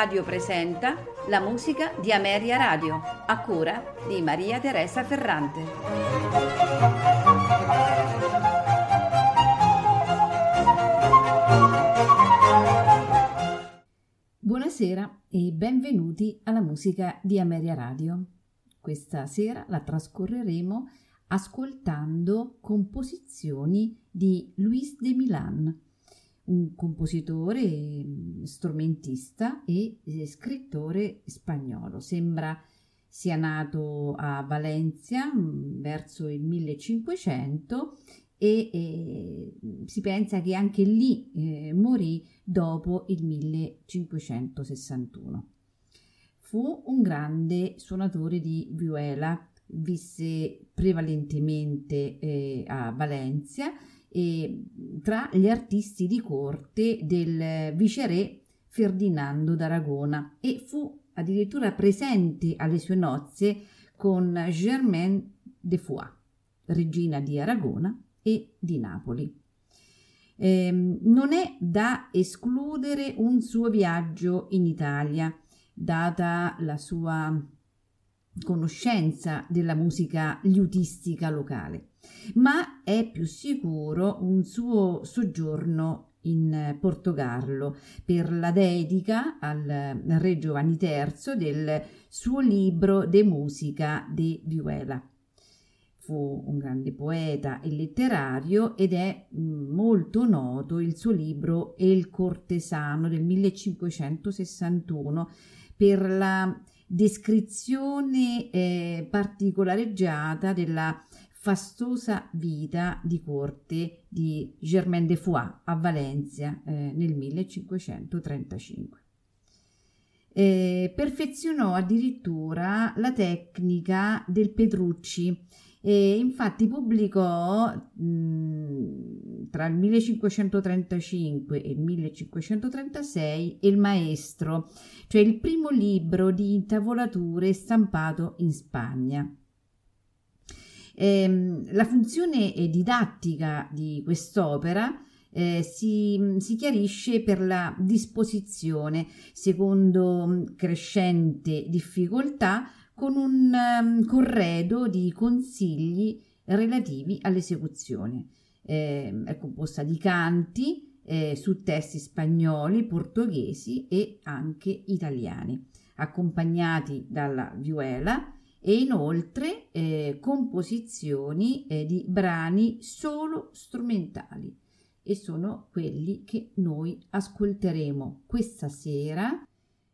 Radio presenta la musica di Ameria Radio, a cura di Maria Teresa Ferrante. Buonasera e benvenuti alla musica di Ameria Radio. Questa sera la trascorreremo ascoltando composizioni di Luis de Milan un compositore, mm, strumentista e eh, scrittore spagnolo. Sembra sia nato a Valencia mm, verso il 1500 e eh, si pensa che anche lì eh, morì dopo il 1561. Fu un grande suonatore di vihuela, visse prevalentemente eh, a Valencia e tra gli artisti di corte del viceré Ferdinando d'Aragona e fu addirittura presente alle sue nozze con Germaine de Foix, regina di Aragona e di Napoli. Eh, non è da escludere un suo viaggio in Italia, data la sua conoscenza della musica liutistica locale ma è più sicuro un suo soggiorno in Portogallo per la dedica al re Giovanni III del suo libro De musica de Viuela. Fu un grande poeta e letterario ed è mm, molto noto il suo libro El cortesano del 1561 per la descrizione eh, particolareggiata della fastosa vita di corte di Germain de Foix a Valencia eh, nel 1535. Eh, perfezionò addirittura la tecnica del Petrucci e infatti pubblicò mh, tra il 1535 e il 1536 Il Maestro, cioè il primo libro di intavolature stampato in Spagna. Eh, la funzione didattica di quest'opera eh, si, si, chiarisce per la disposizione, secondo mm, crescente difficoltà, con un um, corredo di consigli relativi all'esecuzione. Eh, è composta di canti eh, su testi spagnoli, portoghesi e anche italiani, accompagnati dalla viuela e inoltre eh, composizioni eh, di brani solo strumentali. E sono quelli che noi ascolteremo questa sera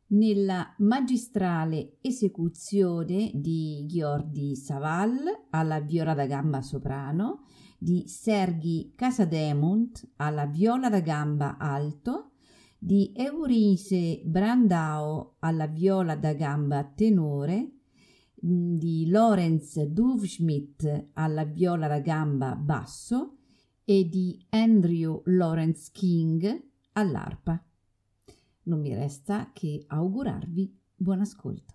nella magistrale esecuzione di Ghiordi Saval alla viola da gamba soprano, di Serghi Casademont alla viola da gamba alto, di Eurice Brandao alla viola da gamba tenore, di Lorenz Duvschmidt alla viola da gamba basso e di Andrew Lawrence King all'arpa. Non mi resta che augurarvi buon ascolto.